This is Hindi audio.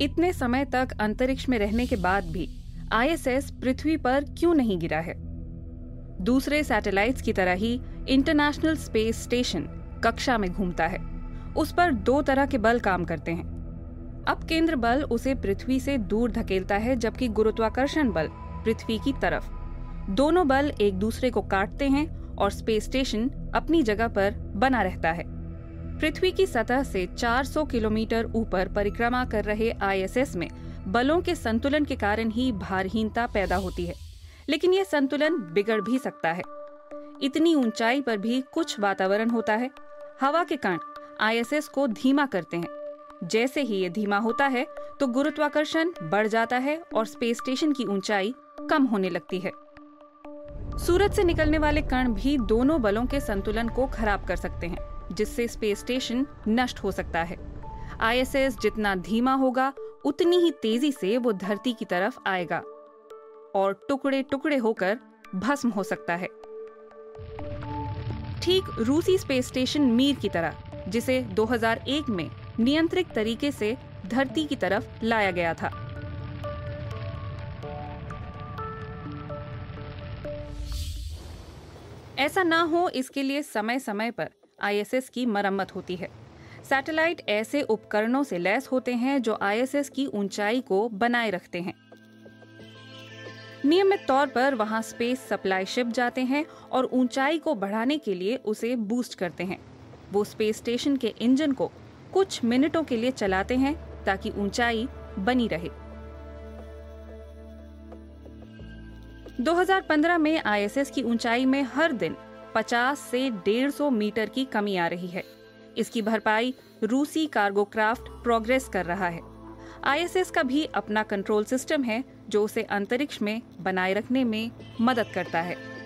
इतने समय तक अंतरिक्ष में रहने के बाद भी आईएसएस पृथ्वी पर क्यों नहीं गिरा है? दूसरे सैटेलाइट्स की तरह ही इंटरनेशनल स्पेस स्टेशन कक्षा में घूमता है। उस पर दो तरह के बल काम करते हैं। अब केंद्र बल उसे पृथ्वी से दूर धकेलता है, जबकि गुरुत्वाकर्षण बल पृथ्वी की तरफ़। दोनों बल एक दूसरे को काटते हैं और स्पेस स्टेशन अपनी जगह पर बना रहता है। पृथ्वी की सतह से 400 किलोमीटर ऊपर परिक्रमा कर रहे आईएसएस में बलों के संतुलन के कारण ही भारहीनता पैदा होती है। लेकिन यह संतुलन बिगड़ भी सकता है। इतनी ऊंचाई पर भी कुछ वातावरण होता है। हवा के कण आईएसएस को धीमा करते हैं। जैसे ही ये धीमा होता है तो गुरुत्वाकर्षण बढ़ जाता है और स्पेस स्टेशन की ऊंचाई कम होने लगती है। सूरज से निकलने वाले कण भी दोनों बलों के संतुलन को खराब कर सकते हैं। जिससे स्पेस स्टेशन नष्ट हो सकता है। आईएसएस जितना धीमा होगा, उतनी ही तेज़ी से वो धरती की तरफ़ आएगा। और टुकड़े टुकड़े होकर भस्म हो सकता है। ठीक रूसी स्पेस स्टेशन मीर की तरह, जिसे 2001 में नियंत्रित तरीके से धरती की तरफ़ लाया गया था। ऐसा ना हो इसके लिए समय समय पर आईएसएस की मरम्मत होती है। सैटेलाइट ऐसे उपकरणों से लैस होते हैं जो आईएसएस की ऊंचाई को बनाए रखते हैं। नियमित तौर पर वहाँ स्पेस सप्लाई शिप जाते हैं और ऊंचाई को बढ़ाने के लिए उसे बूस्ट करते हैं। वो स्पेस स्टेशन के इंजन को कुछ मिनटों के लिए चलाते हैं ताकि ऊंचाई बनी रहे। 2015 में आईएसएस की ऊंचाई में हर दिन 50 से 150 मीटर की कमी आ रही है। इसकी भरपाई रूसी कार्गो क्राफ्ट प्रोग्रेस कर रहा है। आईएसएस का भी अपना कंट्रोल सिस्टम है, जो उसे अंतरिक्ष में बनाए रखने में मदद करता है।